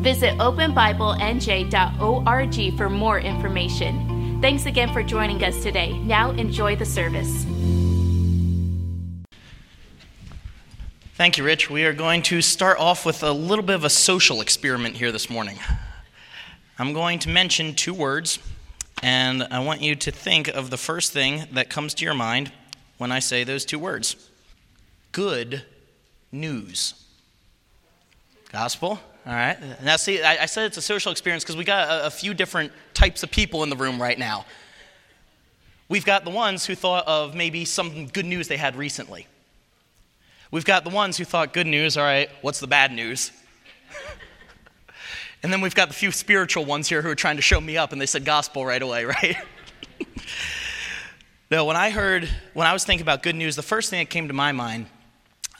Visit openbiblenj.org for more information. Thanks again for joining us today. Now enjoy the service. Thank you, Rich. We are going to start off with a little bit of a social experiment here this morning. I'm going to mention two words, and I want you to think of the first thing that comes to your mind when I say those two words good news. Gospel? All right. Now, see, I, I said it's a social experience because we got a, a few different types of people in the room right now. We've got the ones who thought of maybe some good news they had recently. We've got the ones who thought, good news, all right, what's the bad news? and then we've got the few spiritual ones here who are trying to show me up and they said gospel right away, right? no, when I heard, when I was thinking about good news, the first thing that came to my mind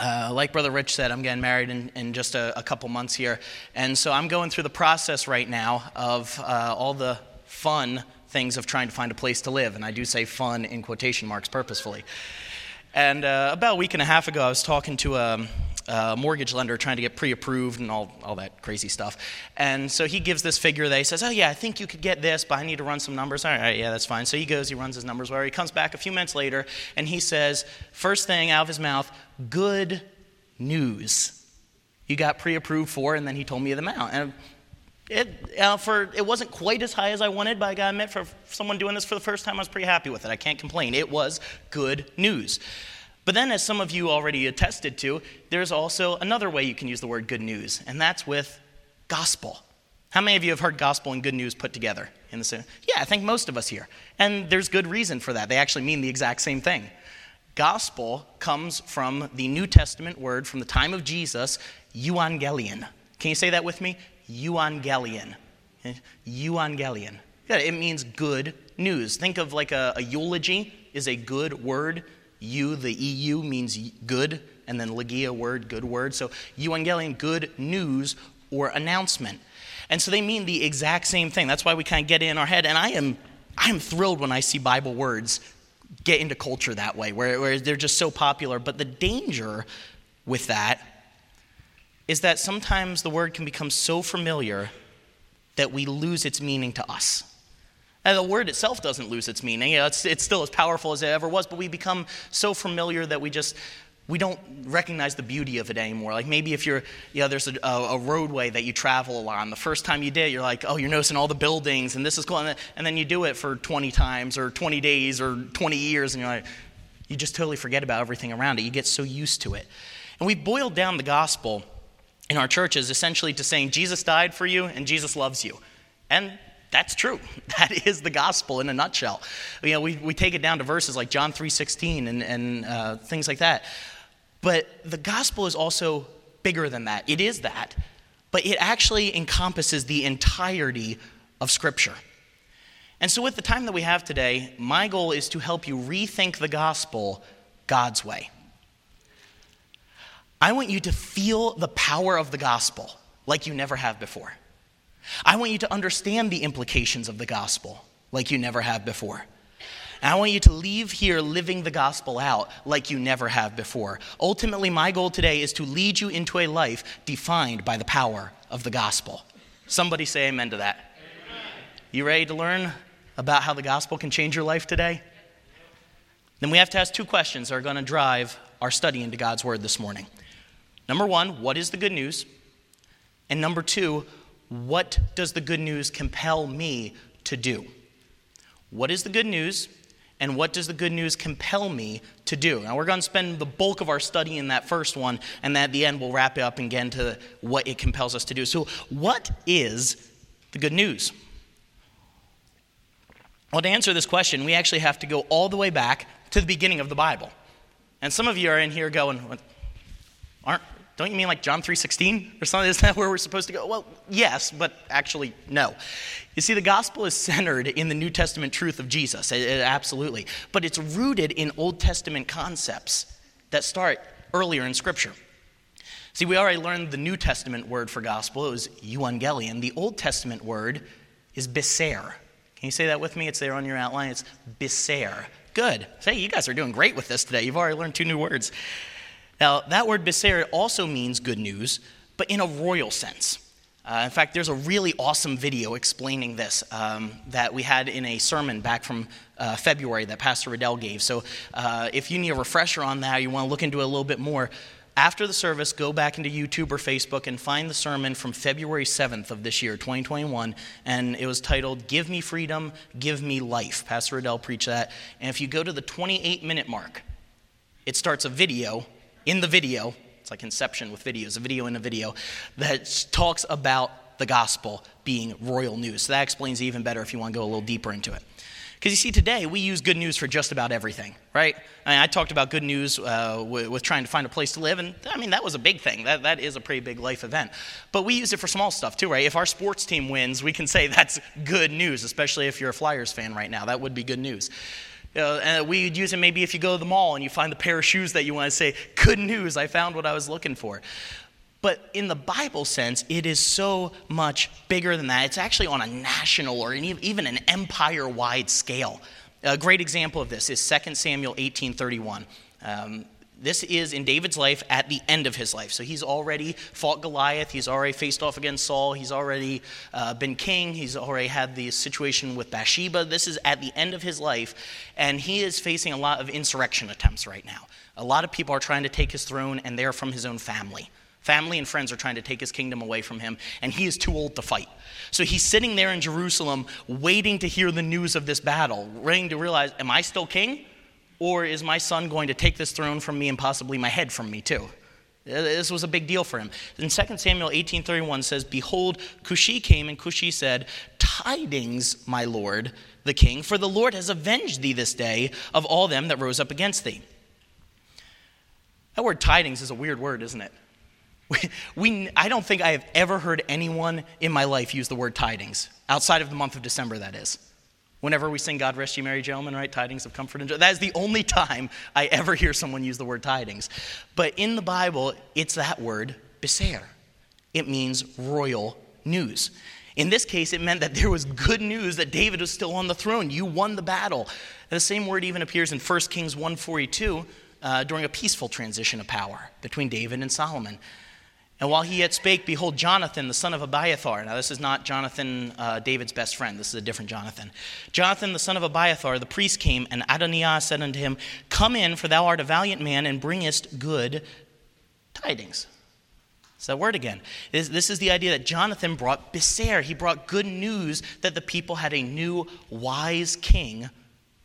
uh, like Brother Rich said, I'm getting married in, in just a, a, couple months here. And so I'm going through the process right now of uh, all the fun things of trying to find a place to live. And I do say fun in quotation marks purposefully. And uh, about a week and a half ago, I was talking to a, a mortgage lender trying to get pre approved and all, all that crazy stuff. And so he gives this figure that he says, Oh, yeah, I think you could get this, but I need to run some numbers. All right, yeah, that's fine. So he goes, he runs his numbers, where he comes back a few minutes later, and he says, First thing out of his mouth, good news. You got pre approved for, and then he told me the amount. And it, uh, for, it wasn't quite as high as I wanted, but I got to admit, for someone doing this for the first time, I was pretty happy with it. I can't complain. It was good news. But then, as some of you already attested to, there's also another way you can use the word good news, and that's with gospel. How many of you have heard gospel and good news put together in the same? Yeah, I think most of us here. And there's good reason for that. They actually mean the exact same thing. Gospel comes from the New Testament word from the time of Jesus, euangelion. Can you say that with me? Euangelion. Eh, euangelion. Yeah, it means good news. Think of like a, a eulogy is a good word. Eu, the EU, means good, and then legia word, good word. So euangelion, good news or announcement. And so they mean the exact same thing. That's why we kind of get it in our head. And I am, I am thrilled when I see Bible words get into culture that way, where, where they're just so popular. But the danger with that is that sometimes the word can become so familiar that we lose its meaning to us. And the word itself doesn't lose its meaning. You know, it's, it's still as powerful as it ever was, but we become so familiar that we just we don't recognize the beauty of it anymore. Like maybe if you're, you know, there's a, a, roadway that you travel along. The first time you did, you're like, oh, you're noticing all the buildings and this is cool. And then, and then you do it for 20 times or 20 days or 20 years and you're like, you just totally forget about everything around it. You get so used to it. And we boiled down the gospel in our churches essentially to saying Jesus died for you and Jesus loves you. And that's true. That is the gospel in a nutshell. You know, we, we take it down to verses like John 3.16 and, and uh, things like that. But the gospel is also bigger than that. It is that, but it actually encompasses the entirety of Scripture. And so, with the time that we have today, my goal is to help you rethink the gospel God's way. I want you to feel the power of the gospel like you never have before. I want you to understand the implications of the gospel like you never have before. And I want you to leave here living the gospel out like you never have before. Ultimately, my goal today is to lead you into a life defined by the power of the gospel. Somebody say amen to that. Amen. You ready to learn about how the gospel can change your life today? Then we have to ask two questions that are going to drive our study into God's word this morning. Number one, what is the good news? And number two, what does the good news compel me to do? What is the good news? and what does the good news compel me to do? Now, we're going to spend the bulk of our study in that first one, and at the end, we'll wrap it up and get into what it compels us to do. So, what is the good news? Well, to answer this question, we actually have to go all the way back to the beginning of the Bible. And some of you are in here going, aren't, Don't you mean like John 3:16 or something? Is that where we're supposed to go? Well, yes, but actually no. You see, the gospel is centered in the New Testament truth of Jesus, it, it, absolutely. But it's rooted in Old Testament concepts that start earlier in Scripture. See, we already learned the New Testament word for gospel. It was euangelion. The Old Testament word is biser. Can you say that with me? It's there on your outline. It's biser. Good. Say, you guys are doing great with this today. You've already learned two new words. Now, that word beser also means good news, but in a royal sense. Uh, in fact, there's a really awesome video explaining this um, that we had in a sermon back from uh, February that Pastor Riddell gave. So uh, if you need a refresher on that, you want to look into it a little bit more, after the service, go back into YouTube or Facebook and find the sermon from February 7th of this year, 2021. And it was titled, Give Me Freedom, Give Me Life. Pastor Riddell preached that. And if you go to the 28 minute mark, it starts a video in the video, it's like Inception with videos, a video in a video, that talks about the gospel being royal news. So that explains even better if you want to go a little deeper into it. Because you see, today we use good news for just about everything, right? I, mean, I talked about good news uh, with, with, trying to find a place to live, and I mean, that was a big thing. That, that is a pretty big life event. But we use it for small stuff too, right? If our sports team wins, we can say that's good news, especially if you're a Flyers fan right now. That would be good news. You know, and we'd use it maybe if you go to the mall and you find the pair of shoes that you want to say, good news, I found what I was looking for. But in the Bible sense, it is so much bigger than that. It's actually on a national or even an empire wide scale. A great example of this is 2 Samuel 18:31. Um, this is in David's life at the end of his life. So he's already fought Goliath. He's already faced off against Saul. He's already uh, been king. He's already had the situation with Bathsheba. This is at the end of his life. And he is facing a lot of insurrection attempts right now. A lot of people are trying to take his throne, and they're from his own family. Family and friends are trying to take his kingdom away from him, and he is too old to fight. So he's sitting there in Jerusalem, waiting to hear the news of this battle, waiting to realize, am I still king? Or is my son going to take this throne from me and possibly my head from me too? This was a big deal for him. In 2 Samuel 18:31 says, "Behold, Cushi came, and Cushi said, Tidings, my lord, the king, for the Lord has avenged thee this day of all them that rose up against thee." That word tidings is a weird word, isn't it? We, we, I don't think I have ever heard anyone in my life use the word tidings, outside of the month of December, that is. Whenever we sing God Rest You Merry Gentlemen, right? Tidings of comfort and joy. That is the only time I ever hear someone use the word tidings. But in the Bible, it's that word, beser. It means royal news. In this case, it meant that there was good news that David was still on the throne. You won the battle. And the same word even appears in 1 Kings 142 uh, during a peaceful transition of power between David and Solomon. And while he yet spake, behold, Jonathan, the son of Abiathar. Now, this is not Jonathan, uh, David's best friend. This is a different Jonathan. Jonathan, the son of Abiathar, the priest came, and Adonijah said unto him, Come in, for thou art a valiant man, and bringest good tidings. It's that word again. This, this is the idea that Jonathan brought beser. He brought good news that the people had a new, wise king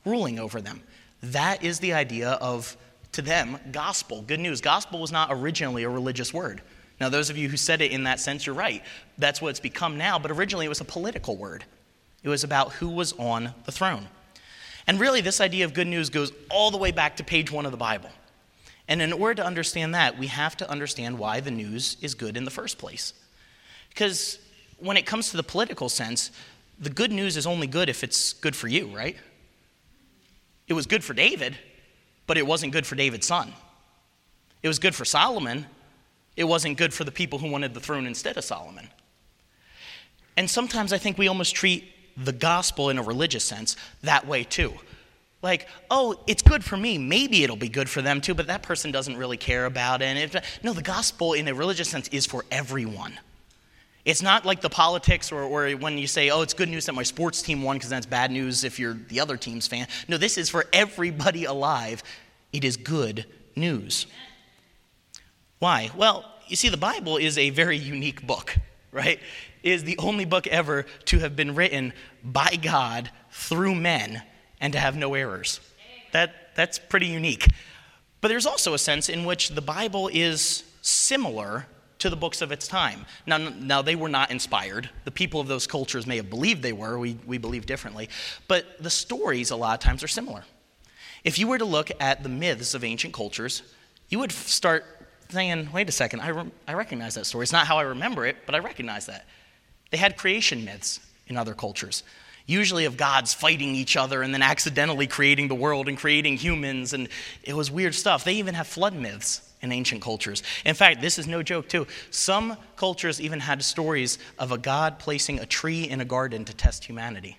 ruling over them. That is the idea of, to them, gospel, good news. Gospel was not originally a religious word. Now, those of you who said it in that sense, you're right. That's what it's become now, but originally it was a political word. It was about who was on the throne. And really, this idea of good news goes all the way back to page one of the Bible. And in order to understand that, we have to understand why the news is good in the first place. Because when it comes to the political sense, the good news is only good if it's good for you, right? It was good for David, but it wasn't good for David's son. It was good for Solomon, it wasn't good for the people who wanted the throne instead of Solomon. And sometimes I think we almost treat the gospel in a religious sense that way too. Like, oh, it's good for me. Maybe it'll be good for them too, but that person doesn't really care about it. If, no, the gospel in a religious sense is for everyone. It's not like the politics or, or when you say, oh, it's good news that my sports team won because that's bad news if you're the other team's fan. No, this is for everybody alive. It is good news. Why? Well, you see, the Bible is a very unique book, right? It is the only book ever to have been written by God through men and to have no errors. That, that's pretty unique. But there's also a sense in which the Bible is similar to the books of its time. Now, now, they were not inspired. The people of those cultures may have believed they were. We, we believe differently. But the stories, a lot of times, are similar. If you were to look at the myths of ancient cultures, you would start saying, wait a second, I, re- I recognize that story. It's not how I remember it, but I recognize that. They had creation myths in other cultures, usually of gods fighting each other and then accidentally creating the world and creating humans, and it was weird stuff. They even have flood myths in ancient cultures. In fact, this is no joke, too. Some cultures even had stories of a god placing a tree in a garden to test humanity.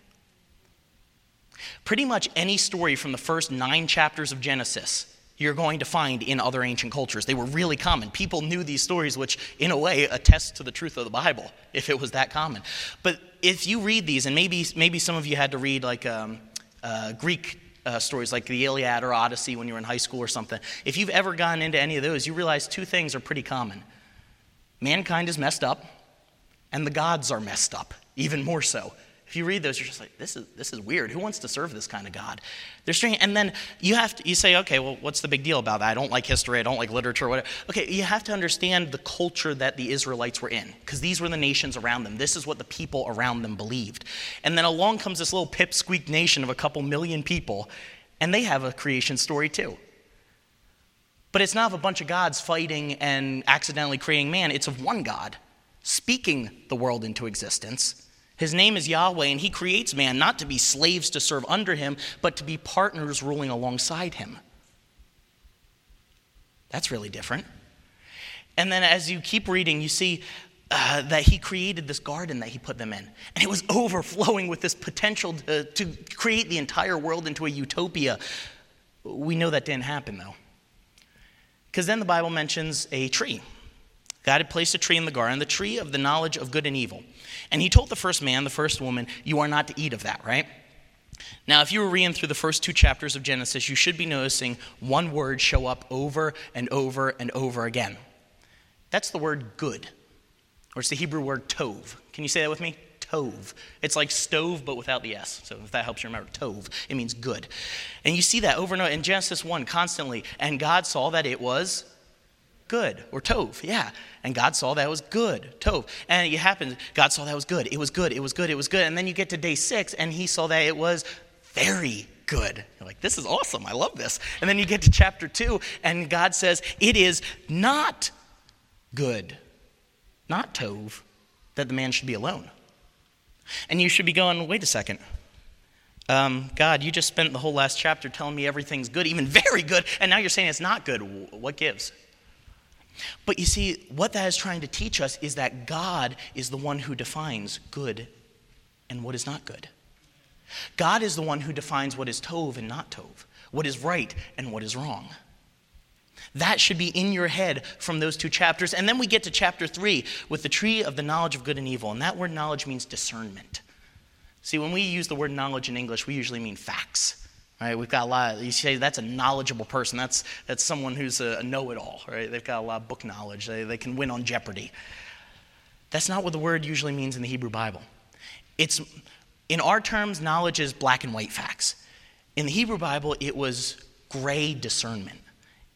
Pretty much any story from the first nine chapters of Genesis you're going to find in other ancient cultures. They were really common. People knew these stories, which, in a way, attest to the truth of the Bible, if it was that common. But if you read these, and maybe, maybe some of you had to read like um, uh, Greek uh, stories like the Iliad or Odyssey when you were in high school or something, if you've ever gone into any of those, you realize two things are pretty common mankind is messed up, and the gods are messed up, even more so. If you read those, you're just like, this is, this is weird. Who wants to serve this kind of God? They're strange. And then you have to, you say, okay, well, what's the big deal about that? I don't like history. I don't like literature, whatever. Okay, you have to understand the culture that the Israelites were in, because these were the nations around them. This is what the people around them believed. And then along comes this little pipsqueak nation of a couple million people, and they have a creation story too. But it's not of a bunch of gods fighting and accidentally creating man, it's of one God speaking the world into existence his name is Yahweh, and he creates man not to be slaves to serve under him, but to be partners ruling alongside him. That's really different. And then as you keep reading, you see uh, that he created this garden that he put them in. And it was overflowing with this potential to, to create the entire world into a utopia. We know that didn't happen, though. Because then the Bible mentions a tree. God had placed a tree in the garden, the tree of the knowledge of good and evil. And he told the first man, the first woman, You are not to eat of that, right? Now, if you were reading through the first two chapters of Genesis, you should be noticing one word show up over and over and over again. That's the word good, or it's the Hebrew word tov. Can you say that with me? Tov. It's like stove, but without the S. So if that helps you remember, tov, it means good. And you see that over and over in Genesis 1 constantly. And God saw that it was good, or tov, yeah. And God saw that was good, tov. And it happened, God saw that was good. It was good, it was good, it was good. And then you get to day six, and he saw that it was very good. You're like, this is awesome, I love this. And then you get to chapter two, and God says, it is not good, not tov, that the man should be alone. And you should be going, wait a second. Um, God, you just spent the whole last chapter telling me everything's good, even very good, and now you're saying it's not good. What gives? But you see, what that is trying to teach us is that God is the one who defines good and what is not good. God is the one who defines what is tov and not tov, what is right and what is wrong. That should be in your head from those two chapters. And then we get to chapter three with the tree of the knowledge of good and evil. And that word knowledge means discernment. See, when we use the word knowledge in English, we usually mean facts. Right, we've got a lot. Of, you say that's a knowledgeable person. That's that's someone who's a know-it-all. Right, they've got a lot of book knowledge. They, they can win on Jeopardy. That's not what the word usually means in the Hebrew Bible. It's in our terms, knowledge is black and white facts. In the Hebrew Bible, it was gray discernment.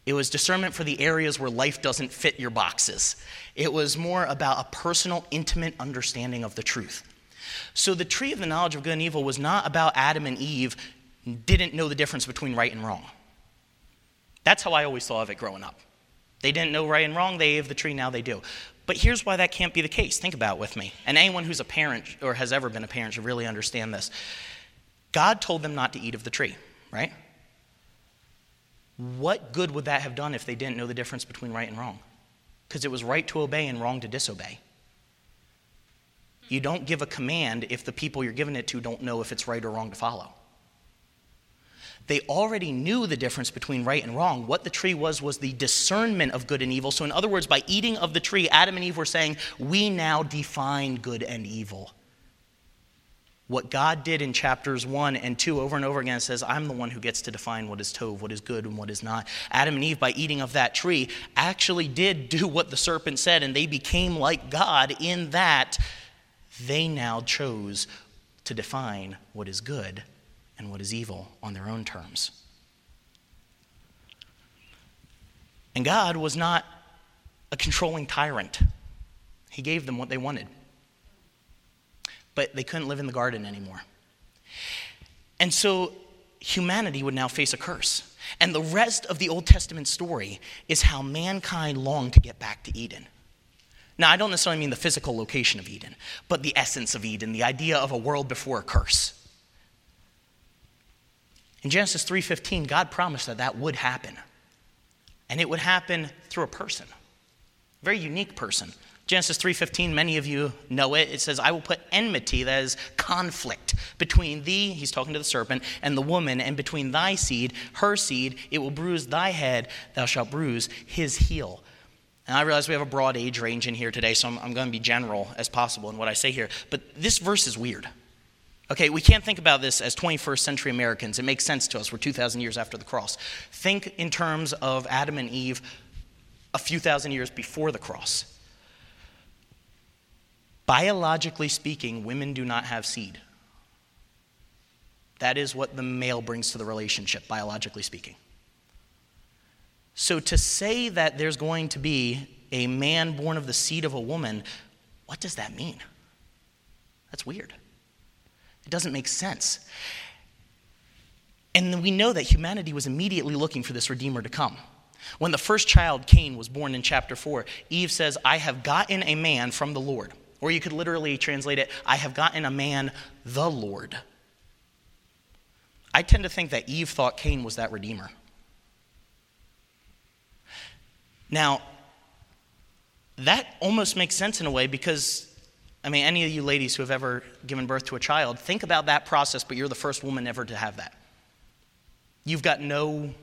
It was discernment for the areas where life doesn't fit your boxes. It was more about a personal, intimate understanding of the truth. So the tree of the knowledge of good and evil was not about Adam and Eve didn't know the difference between right and wrong. That's how I always thought of it growing up. They didn't know right and wrong, they ate the tree, now they do. But here's why that can't be the case. Think about it with me. And anyone who's a parent or has ever been a parent should really understand this. God told them not to eat of the tree, right? What good would that have done if they didn't know the difference between right and wrong? Because it was right to obey and wrong to disobey. You don't give a command if the people you're giving it to don't know if it's right or wrong to follow. They already knew the difference between right and wrong. What the tree was, was the discernment of good and evil. So, in other words, by eating of the tree, Adam and Eve were saying, We now define good and evil. What God did in chapters 1 and 2 over and over again says, I'm the one who gets to define what is tov, what is good, and what is not. Adam and Eve, by eating of that tree, actually did do what the serpent said, and they became like God in that they now chose to define what is good and what is evil on their own terms. And God was not a controlling tyrant, He gave them what they wanted. But they couldn't live in the garden anymore. And so humanity would now face a curse. And the rest of the Old Testament story is how mankind longed to get back to Eden. Now, I don't necessarily mean the physical location of Eden, but the essence of Eden, the idea of a world before a curse. In Genesis 3:15, God promised that that would happen. And it would happen through a person. A very unique person. Genesis 3:15, many of you know it. It says, "I will put enmity, that is conflict, between thee, he's talking to the serpent, and the woman, and between thy seed, her seed, it will bruise thy head, thou shalt bruise his heel." And I realize we have a broad age range in here today, so I'm, I'm going to be general as possible in what I say here. But this verse is weird. Okay, we can't think about this as 21st century Americans. It makes sense to us. We're 2,000 years after the cross. Think in terms of Adam and Eve a few thousand years before the cross. Biologically speaking, women do not have seed. That is what the male brings to the relationship, biologically speaking. So to say that there's going to be a man born of the seed of a woman, what does that mean? That's weird. It doesn't make sense. And we know that humanity was immediately looking for this Redeemer to come. When the first child, Cain, was born in chapter 4, Eve says, I have gotten a man from the Lord. Or you could literally translate it, I have gotten a man, the Lord. I tend to think that Eve thought Cain was that Redeemer. Now, that almost makes sense in a way because, I mean, any of you ladies who have ever given birth to a child, think about that process, but you're the first woman ever to have that. You've got no,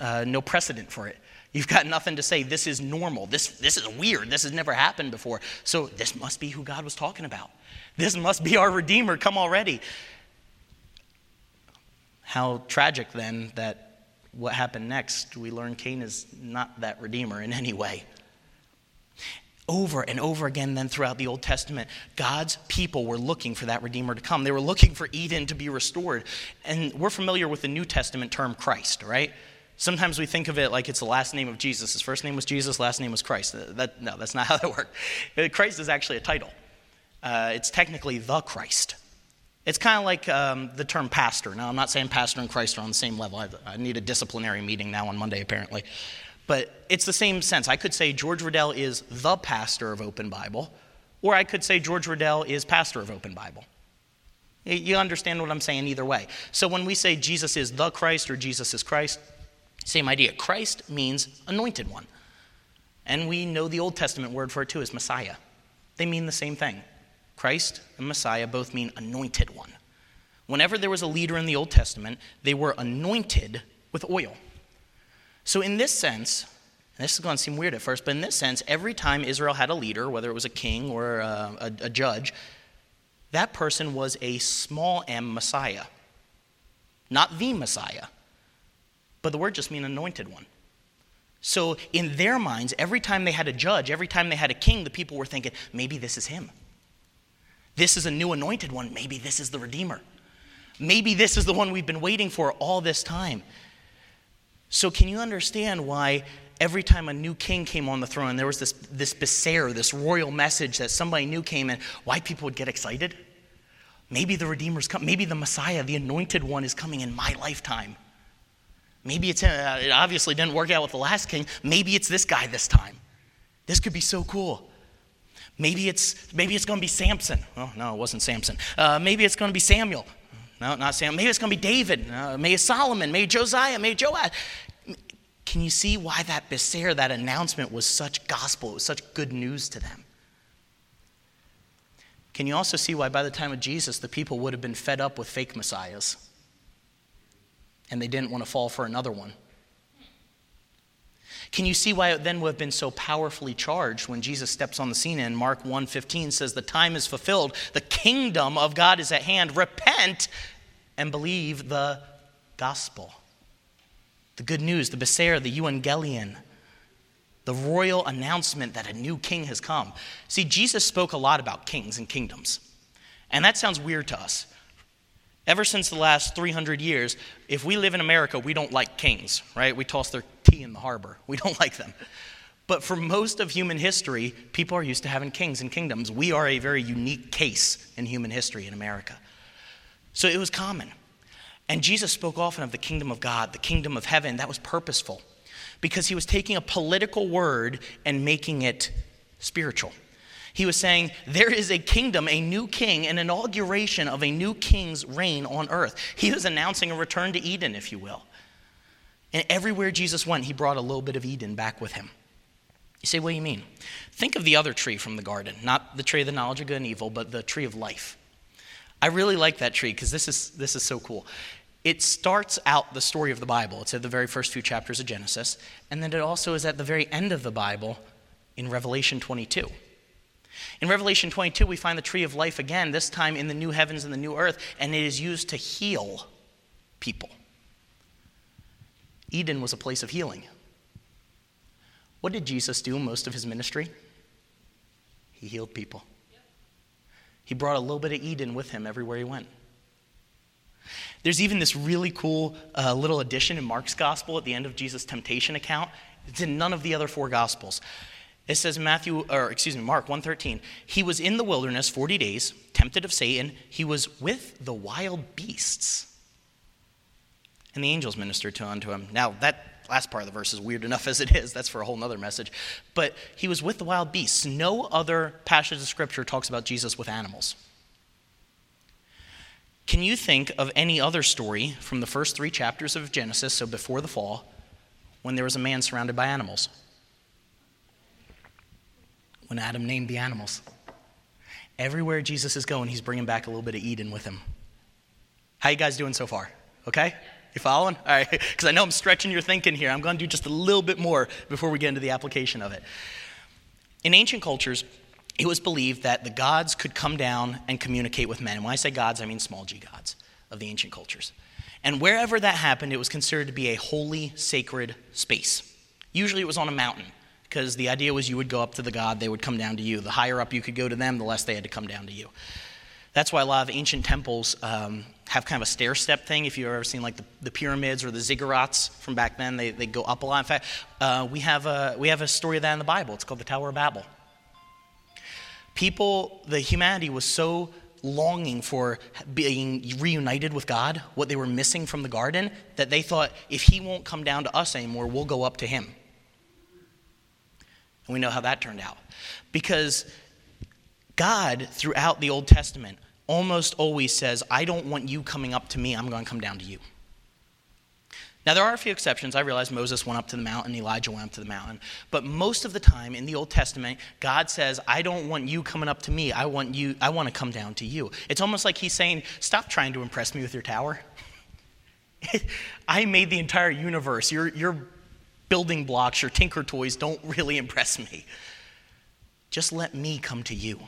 uh, no precedent for it. You've got nothing to say, this is normal. This, this is weird. This has never happened before. So this must be who God was talking about. This must be our Redeemer come already. How tragic then that what happened next, we learn Cain is not that redeemer in any way. Over and over again, then throughout the Old Testament, God's people were looking for that Redeemer to come. They were looking for Eden to be restored. And we're familiar with the New Testament term Christ, right? Sometimes we think of it like it's the last name of Jesus. His first name was Jesus, last name was Christ. That, no, that's not how that works. Christ is actually a title, uh, it's technically the Christ. It's kind of like um, the term pastor. Now, I'm not saying pastor and Christ are on the same level. I, I need a disciplinary meeting now on Monday, apparently. But it's the same sense. I could say George Riddell is the pastor of Open Bible, or I could say George Riddell is pastor of Open Bible. You understand what I'm saying either way. So when we say Jesus is the Christ or Jesus is Christ, same idea. Christ means anointed one. And we know the Old Testament word for it too is Messiah. They mean the same thing. Christ and Messiah both mean anointed one. Whenever there was a leader in the Old Testament, they were anointed with oil. So, in this sense, this is going to seem weird at first, but in this sense, every time Israel had a leader, whether it was a king or a, a, a judge, that person was a small m Messiah. Not the Messiah, but the word just means anointed one. So, in their minds, every time they had a judge, every time they had a king, the people were thinking, maybe this is him. This is a new anointed one. Maybe this is the Redeemer. Maybe this is the one we've been waiting for all this time. So, can you understand why every time a new king came on the throne, there was this, this beser, this royal message that somebody new came in, why people would get excited? Maybe the Redeemer's come. Maybe the Messiah, the anointed one, is coming in my lifetime. Maybe it's, uh, it obviously didn't work out with the last king. Maybe it's this guy this time. This could be so cool. Maybe it's, maybe it's going to be Samson. Oh, no, it wasn't Samson. Uh, maybe it's going to be Samuel. No, not Samuel. Maybe it's going to be David. Uh, maybe Solomon. Maybe Josiah. Maybe Joash. Can you see why that beser, that announcement, was such gospel? It was such good news to them. Can you also see why by the time of Jesus, the people would have been fed up with fake messiahs? And they didn't want to fall for another one. Can you see why it then would have been so powerfully charged when Jesus steps on the scene and Mark 1:15 says the time is fulfilled, the kingdom of God is at hand. Repent and believe the gospel. The good news, the beser, the evangelion, the royal announcement that a new king has come. See, Jesus spoke a lot about kings and kingdoms. And that sounds weird to us. Ever since the last 300 years, if we live in America, we don't like kings, right? We toss their tea in the harbor. We don't like them. But for most of human history, people are used to having kings and kingdoms. We are a very unique case in human history in America. So it was common. And Jesus spoke often of the kingdom of God, the kingdom of heaven. That was purposeful because he was taking a political word and making it spiritual. He was saying, There is a kingdom, a new king, an inauguration of a new king's reign on earth. He was announcing a return to Eden, if you will. And everywhere Jesus went, he brought a little bit of Eden back with him. You say, What do you mean? Think of the other tree from the garden, not the tree of the knowledge of good and evil, but the tree of life. I really like that tree because this is, this is so cool. It starts out the story of the Bible. It's at the very first few chapters of Genesis, and then it also is at the very end of the Bible in Revelation 22. In Revelation 22, we find the tree of life again, this time in the new heavens and the new earth, and it is used to heal people. Eden was a place of healing. What did Jesus do most of his ministry? He healed people. He brought a little bit of Eden with him everywhere he went. There's even this really cool uh, little addition in Mark's gospel at the end of Jesus' temptation account. It's in none of the other four gospels. It says Matthew, or excuse me, Mark 113. He was in the wilderness 40 days, tempted of Satan. He was with the wild beasts. And the angels ministered to unto him. Now that last part of the verse is weird enough as it is. That's for a whole other message. But he was with the wild beasts. No other passage of scripture talks about Jesus with animals. Can you think of any other story from the first three chapters of Genesis, so before the fall, when there was a man surrounded by animals? When Adam named the animals. Everywhere Jesus is going, he's bringing back a little bit of Eden with him. How you guys doing so far? Okay? You following? All right, because I know I'm stretching your thinking here. I'm going to do just a little bit more before we get into the application of it. In ancient cultures, it was believed that the gods could come down and communicate with men. And when I say gods, I mean small g gods of the ancient cultures. And wherever that happened, it was considered to be a holy, sacred space. Usually it was on a mountain, because the idea was you would go up to the god, they would come down to you. The higher up you could go to them, the less they had to come down to you. That's why a lot of ancient temples um, have kind of a stair step thing. If you've ever seen like the, the, pyramids or the ziggurats from back then, they, they go up a lot. In fact, uh, we, have a, we have a story of that in the Bible. It's called the Tower of Babel. People, the humanity was so longing for being reunited with God, what they were missing from the garden, that they thought, if He won't come down to us anymore, we'll go up to Him. We know how that turned out. Because God, throughout the Old Testament, almost always says, I don't want you coming up to me, I'm going to come down to you. Now, there are a few exceptions. I realize Moses went up to the mountain, Elijah went up to the mountain. But most of the time in the Old Testament, God says, I don't want you coming up to me. I want you, I want to come down to you. It's almost like he's saying, Stop trying to impress me with your tower. I made the entire universe. Your, your building blocks, your tinker toys don't really impress me. Just let me come to you.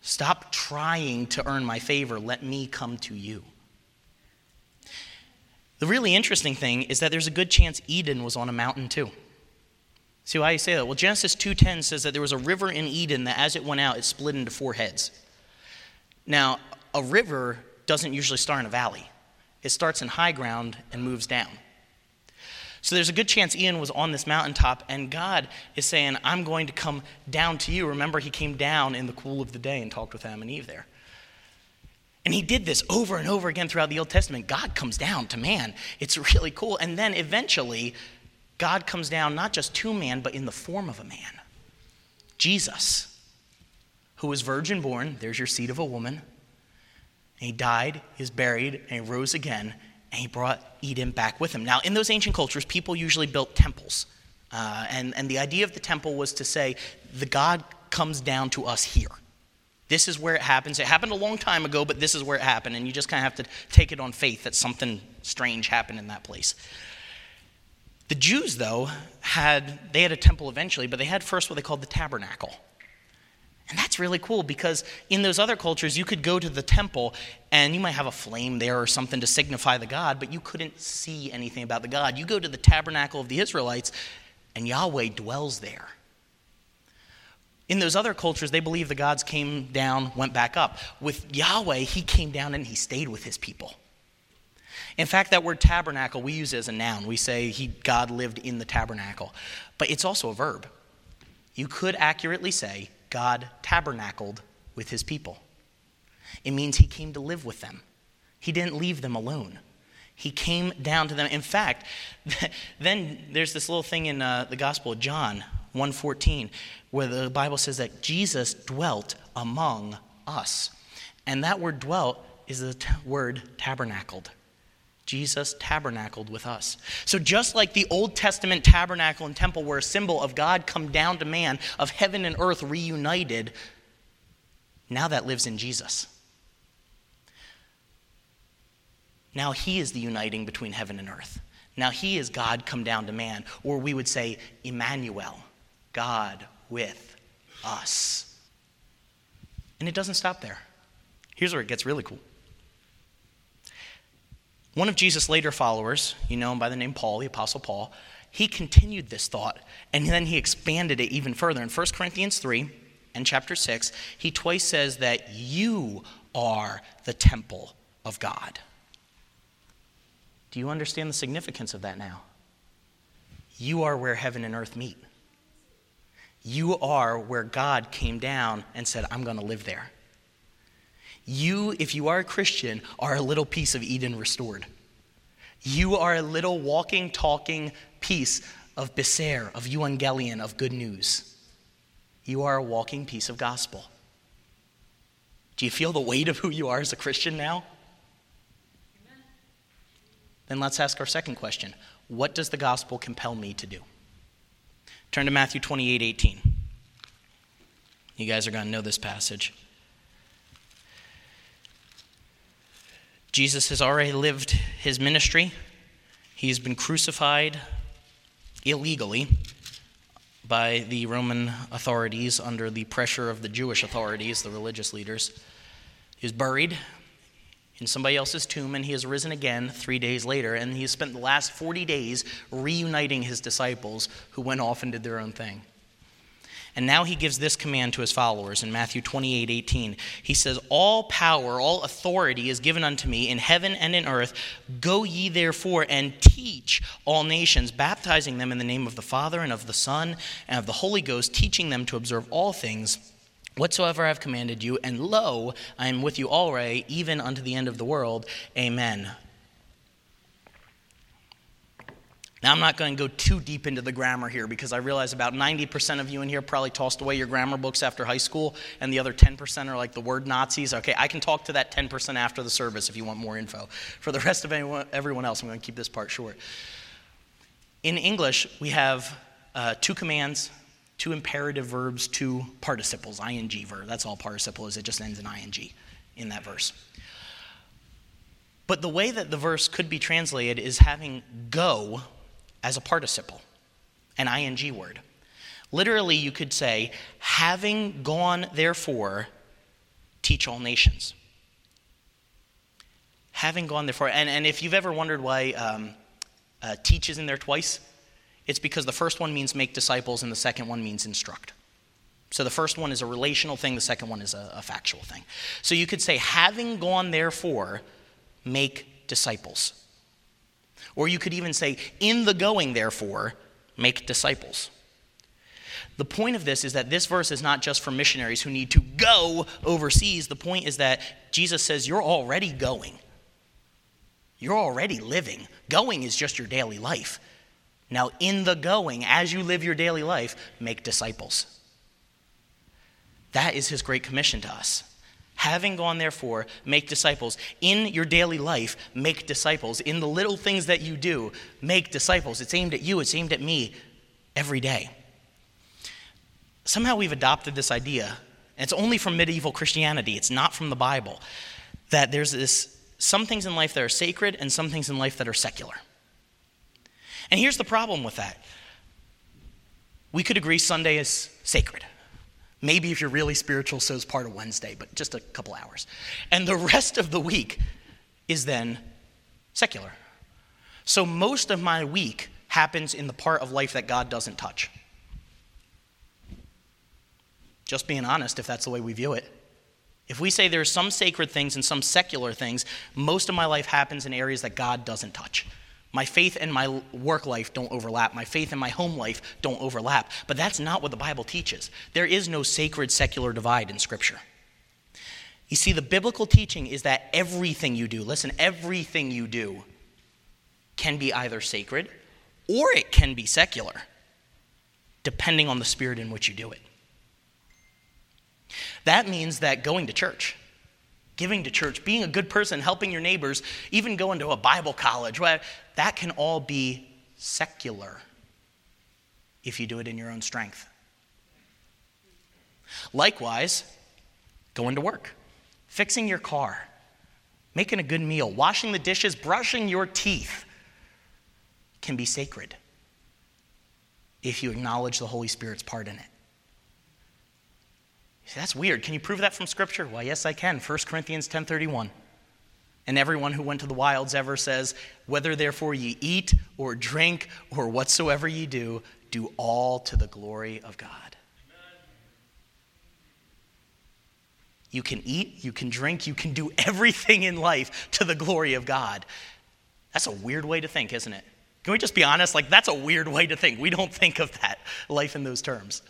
Stop trying to earn my favor. Let me come to you. The really interesting thing is that there's a good chance Eden was on a mountain too. See why you say that? Well, Genesis 2:10 says that there was a river in Eden that as it went out, it split into four heads. Now, a river doesn't usually start in a valley. It starts in high ground and moves down. So there's a good chance Eden was on this mountaintop, and God is saying, I'm going to come down to you. Remember, he came down in the cool of the day and talked with Adam and Eve there. And he did this over and over again throughout the Old Testament. God comes down to man. It's really cool. And then eventually, God comes down not just to man, but in the form of a man Jesus, who was virgin born. There's your seed of a woman. And he died, was buried, and he rose again, and he brought Eden back with him. Now, in those ancient cultures, people usually built temples. Uh, and, and the idea of the temple was to say, the God comes down to us here. This is where it happens. It happened a long time ago, but this is where it happened. And you just kind of have to take it on faith that something strange happened in that place. The Jews, though, had they had a temple eventually, but they had first what they called the tabernacle. And that's really cool because in those other cultures, you could go to the temple and you might have a flame there or something to signify the God, but you couldn't see anything about the God. You go to the tabernacle of the Israelites and Yahweh dwells there. In those other cultures, they believe the gods came down, went back up. With Yahweh, he came down and he stayed with his people. In fact, that word tabernacle we use as a noun. We say he, God lived in the tabernacle, but it's also a verb. You could accurately say God tabernacled with his people. It means he came to live with them. He didn't leave them alone. He came down to them. In fact, then there's this little thing in uh, the Gospel of John 1:14 where the Bible says that Jesus dwelt among us. And that word dwelt is the t- word tabernacled. Jesus tabernacled with us. So, just like the Old Testament tabernacle and temple were a symbol of God come down to man, of heaven and earth reunited, now that lives in Jesus. Now he is the uniting between heaven and earth. Now he is God come down to man, or we would say Emmanuel, God with us. And it doesn't stop there. Here's where it gets really cool. One of Jesus' later followers, you know him by the name Paul, the Apostle Paul, he continued this thought and then he expanded it even further. In 1 Corinthians 3 and chapter 6, he twice says that you are the temple of God. Do you understand the significance of that now? You are where heaven and earth meet. You are where God came down and said, I'm going to live there. You, if you are a Christian, are a little piece of Eden restored. You are a little walking, talking piece of Beser, of Evangelion, of good news. You are a walking piece of gospel. Do you feel the weight of who you are as a Christian now? Amen. Then let's ask our second question What does the gospel compel me to do? Turn to Matthew 28 18. You guys are going to know this passage. Jesus has already lived his ministry. He's been crucified illegally by the Roman authorities under the pressure of the Jewish authorities, the religious leaders. He was buried in somebody else's tomb, and he has risen again three days later. And he has spent the last 40 days reuniting his disciples who went off and did their own thing. And now he gives this command to his followers in Matthew 28 18. He says, All power, all authority is given unto me in heaven and in earth. Go ye therefore and teach all nations, baptizing them in the name of the Father and of the Son and of the Holy Ghost, teaching them to observe all things whatsoever I have commanded you. And lo, I am with you always, even unto the end of the world. Amen. Now, I'm not going to go too deep into the grammar here because I realize about 90% of you in here probably tossed away your grammar books after high school, and the other 10% are like the word Nazis. Okay, I can talk to that 10% after the service if you want more info. For the rest of anyone, everyone else, I'm going to keep this part short. In English, we have uh, two commands, two imperative verbs, two participles, ing verb. That's all participle is, it just ends in ing in that verse. But the way that the verse could be translated is having go as a participle, an ing word. Literally, you could say, having gone, therefore, teach all nations. Having gone, therefore, and, and if you've ever wondered why um, uh, teach is in there twice, it's because the first one means make disciples and the second one means instruct. So the first one is a relational thing, the second one is a, a factual thing. So you could say, having gone, therefore, make disciples. Or you could even say, in the going, therefore, make disciples. The point of this is that this verse is not just for missionaries who need to go overseas. The point is that Jesus says, You're already going. You're already living. Going is just your daily life. Now, in the going, as you live your daily life, make disciples. That is his great commission to us. Having gone, therefore, make disciples. In your daily life, make disciples. In the little things that you do, make disciples. It's aimed at you, it's aimed at me every day. Somehow we've adopted this idea, and it's only from medieval Christianity, it's not from the Bible, that there's this some things in life that are sacred and some things in life that are secular. And here's the problem with that. We could agree Sunday is sacred. Maybe if you're really spiritual, so is part of Wednesday, but just a couple hours. And the rest of the week is then secular. So most of my week happens in the part of life that God doesn't touch. Just being honest, if that's the way we view it. If we say there's some sacred things and some secular things, most of my life happens in areas that God doesn't touch. My faith and my work life don't overlap. My faith and my home life don't overlap. But that's not what the Bible teaches. There is no sacred secular divide in Scripture. You see, the biblical teaching is that everything you do, listen, everything you do can be either sacred or it can be secular, depending on the spirit in which you do it. That means that going to church, giving to church, being a good person, helping your neighbors, even going to a Bible college, that can all be secular if you do it in your own strength. Likewise, going to work, fixing your car, making a good meal, washing the dishes, brushing your teeth can be sacred if you acknowledge the Holy Spirit's part in it. That's weird. Can you prove that from Scripture? Well, yes, I can. 1 Corinthians 10.31. And everyone who went to the wilds ever says, Whether therefore ye eat or drink or whatsoever ye do, do all to the glory of God. You can eat, you can drink, you can do everything in life to the glory of God. That's a weird way to think, isn't it? Can we just be honest? Like, that's a weird way to think. We don't think of that life in those terms.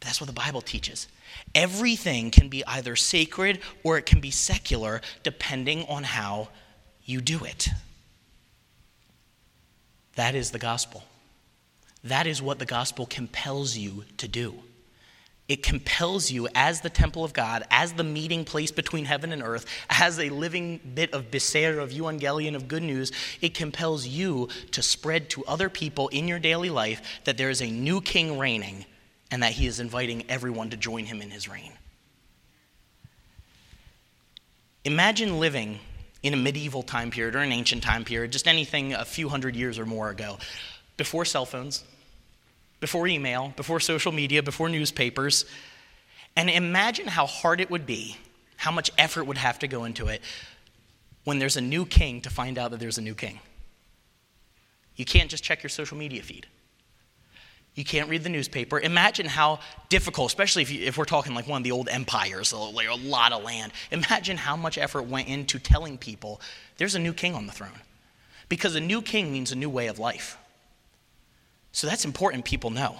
That's what the Bible teaches. Everything can be either sacred or it can be secular, depending on how you do it. That is the gospel. That is what the gospel compels you to do. It compels you, as the temple of God, as the meeting place between heaven and earth, as a living bit of beser, of evangelion, of good news, it compels you to spread to other people in your daily life that there is a new king reigning and that he is inviting everyone to join him in his reign. Imagine living in a medieval time period or an ancient time period, just anything a few hundred years or more ago, before cell phones before email, before social media, before newspapers. And imagine how hard it would be, how much effort would have to go into it when there's a new king to find out that there's a new king. You can't just check your social media feed. You can't read the newspaper. Imagine how difficult, especially if, you, if we're talking like one of the old empires, like a lot of land. Imagine how much effort went into telling people there's a new king on the throne. Because a new king means a new way of life. So that's important people know.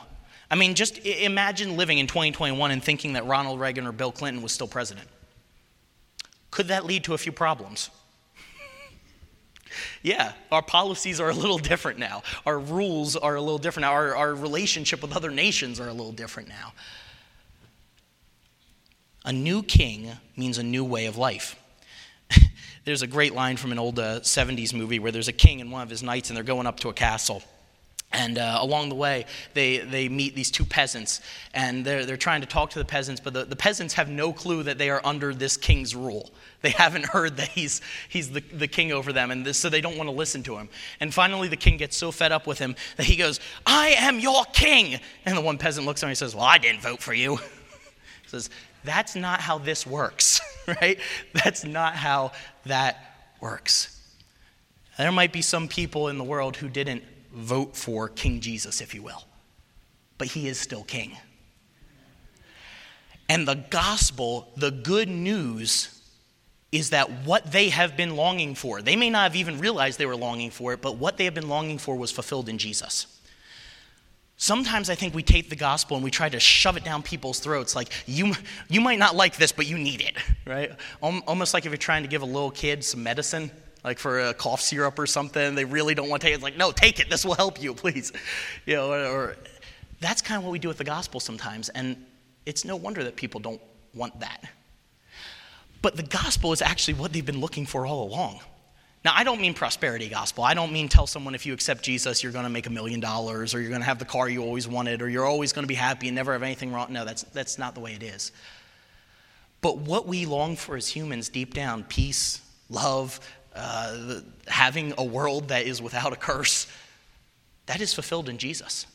I mean, just imagine living in 2021 and thinking that Ronald Reagan or Bill Clinton was still president. Could that lead to a few problems? Yeah, our policies are a little different now. Our rules are a little different now. Our, our relationship with other nations are a little different now. A new king means a new way of life. there's a great line from an old uh, 70s movie where there's a king and one of his knights, and they're going up to a castle. And uh, along the way, they, they meet these two peasants, and they're, they're trying to talk to the peasants, but the, the peasants have no clue that they are under this king's rule. They haven't heard that he's, he's the, the king over them, and this, so they don't want to listen to him. And finally, the king gets so fed up with him that he goes, I am your king. And the one peasant looks at him and says, Well, I didn't vote for you. he says, That's not how this works, right? That's not how that works. There might be some people in the world who didn't vote for King Jesus, if you will. But he is still king. And the gospel, the good news, is that what they have been longing for, they may not have even realized they were longing for it, but what they have been longing for was fulfilled in Jesus. Sometimes I think we take the gospel and we try to shove it down people's throats. Like, you, you might not like this, but you need it, right? Almost like if you're trying to give a little kid some medicine like for a cough syrup or something. They really don't want to take it. It's like, no, take it. This will help you, please. You know, or, or that's kind of what we do with the gospel sometimes. And it's no wonder that people don't want that. But the gospel is actually what they've been looking for all along. Now, I don't mean prosperity gospel. I don't mean tell someone if you accept Jesus, you're going to make a million dollars, or you're going to have the car you always wanted, or you're always going to be happy and never have anything wrong. No, that's, that's not the way it is. But what we long for as humans deep down peace, love, uh, having a world that is without a curse, that is fulfilled in Jesus.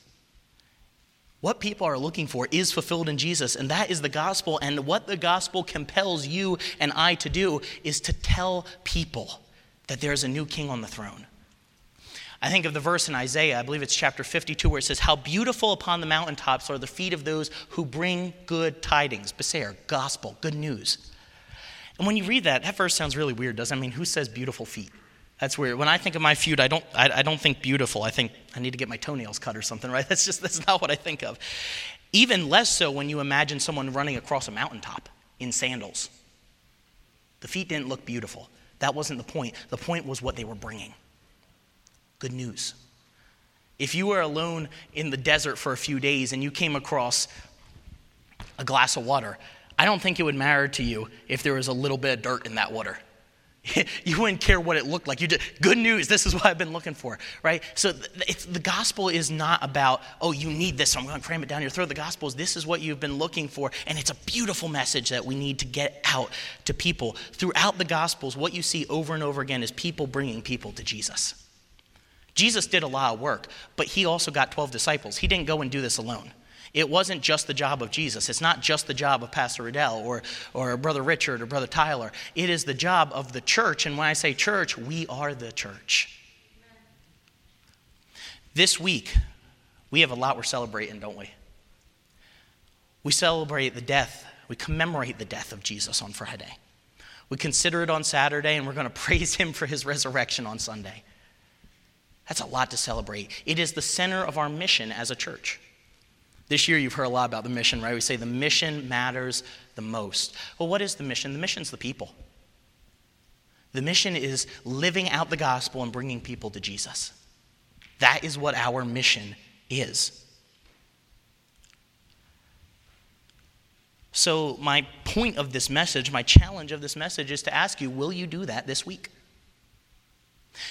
What people are looking for is fulfilled in Jesus, and that is the gospel. And what the gospel compels you and I to do is to tell people that there's a new king on the throne. I think of the verse in Isaiah, I believe it's chapter 52, where it says, How beautiful upon the mountaintops are the feet of those who bring good tidings, beser, gospel, good news. And when you read that, that verse sounds really weird, doesn't it? I mean, who says beautiful feet? That's weird. When I think of my feet, I don't, I, I don't think beautiful. I think I need to get my toenails cut or something, right? That's just, that's not what I think of. Even less so when you imagine someone running across a mountaintop in sandals. The feet didn't look beautiful. That wasn't the point. The point was what they were bringing. good news. If you were alone in the desert for a few days and you came across a glass of water, I don't think it would matter to you if there was a little bit of dirt in that water. you wouldn't care what it looked like. You just good news. This is what I've been looking for, right? So the gospel is not about oh you need this, so I'm going to cram it down your throat. The gospel is this is what you've been looking for, and it's a beautiful message that we need to get out to people throughout the gospels. What you see over and over again is people bringing people to Jesus. Jesus did a lot of work, but he also got 12 disciples. He didn't go and do this alone. It wasn't just the job of Jesus. It's not just the job of Pastor Riddell or, or Brother Richard or Brother Tyler. It is the job of the church. And when I say church, we are the church. This week, we have a lot we're celebrating, don't we? We celebrate the death, we commemorate the death of Jesus on Friday. We consider it on Saturday, and we're going to praise him for his resurrection on Sunday. That's a lot to celebrate. It is the center of our mission as a church. This year, you've heard a lot about the mission, right? We say the mission matters the most. Well, what is the mission? The mission's the people. The mission is living out the gospel and bringing people to Jesus. That is what our mission is. So, my point of this message, my challenge of this message is to ask you will you do that this week?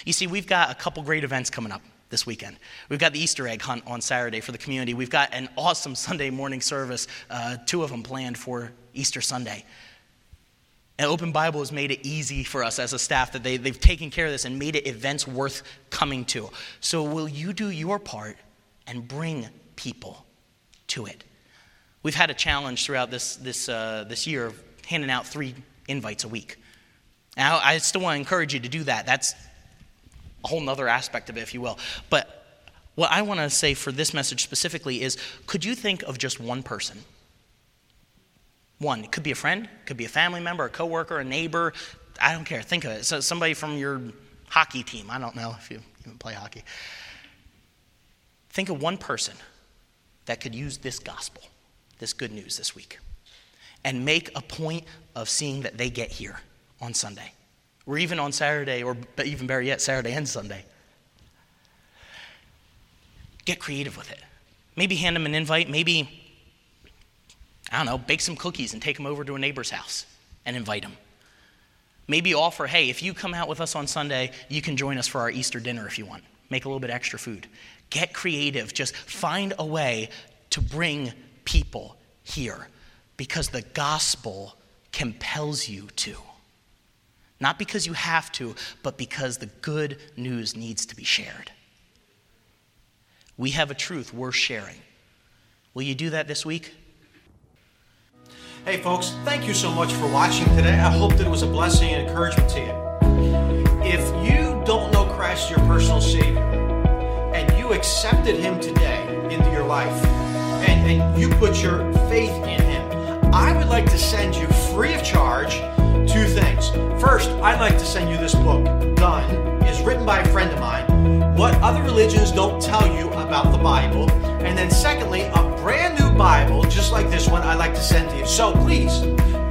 You see, we've got a couple great events coming up this weekend. We've got the Easter egg hunt on Saturday for the community. We've got an awesome Sunday morning service, uh, two of them planned for Easter Sunday. And Open Bible has made it easy for us as a staff that they, they've taken care of this and made it events worth coming to. So, will you do your part and bring people to it? We've had a challenge throughout this, this, uh, this year of handing out three invites a week. Now, I still want to encourage you to do that. That's a whole nother aspect of it, if you will. But what I want to say for this message specifically is could you think of just one person? One. It could be a friend, it could be a family member, a coworker, a neighbor. I don't care. Think of it. So somebody from your hockey team. I don't know if you even play hockey. Think of one person that could use this gospel, this good news this week, and make a point of seeing that they get here on Sunday or even on Saturday, or even better yet, Saturday and Sunday. Get creative with it. Maybe hand them an invite. Maybe, I don't know, bake some cookies and take them over to a neighbor's house and invite them. Maybe offer, hey, if you come out with us on Sunday, you can join us for our Easter dinner if you want. Make a little bit extra food. Get creative. Just find a way to bring people here because the gospel compels you to. Not because you have to, but because the good news needs to be shared. We have a truth worth sharing. Will you do that this week? Hey, folks, thank you so much for watching today. I hope that it was a blessing and encouragement to you. If you don't know Christ, your personal Savior, and you accepted Him today into your life, and, and you put your faith in Him, I would like to send you free send you this book, Done, is written by a friend of mine. What other religions don't tell you about the Bible. And then secondly, a brand new Bible, just like this one, I'd like to send to you. So please,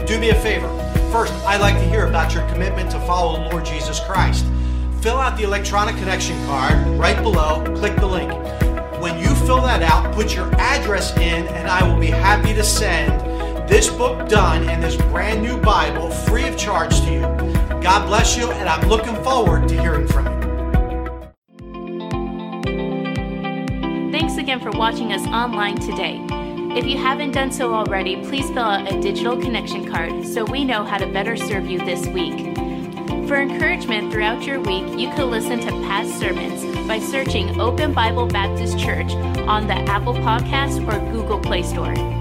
do me a favor. First, I'd like to hear about your commitment to follow the Lord Jesus Christ. Fill out the electronic connection card right below, click the link. When you fill that out, put your address in, and I will be happy to send this book done and this brand new Bible free of charge to you. God bless you, and I'm looking forward to hearing from you. Thanks again for watching us online today. If you haven't done so already, please fill out a digital connection card so we know how to better serve you this week. For encouragement throughout your week, you can listen to past sermons by searching Open Bible Baptist Church on the Apple Podcast or Google Play Store.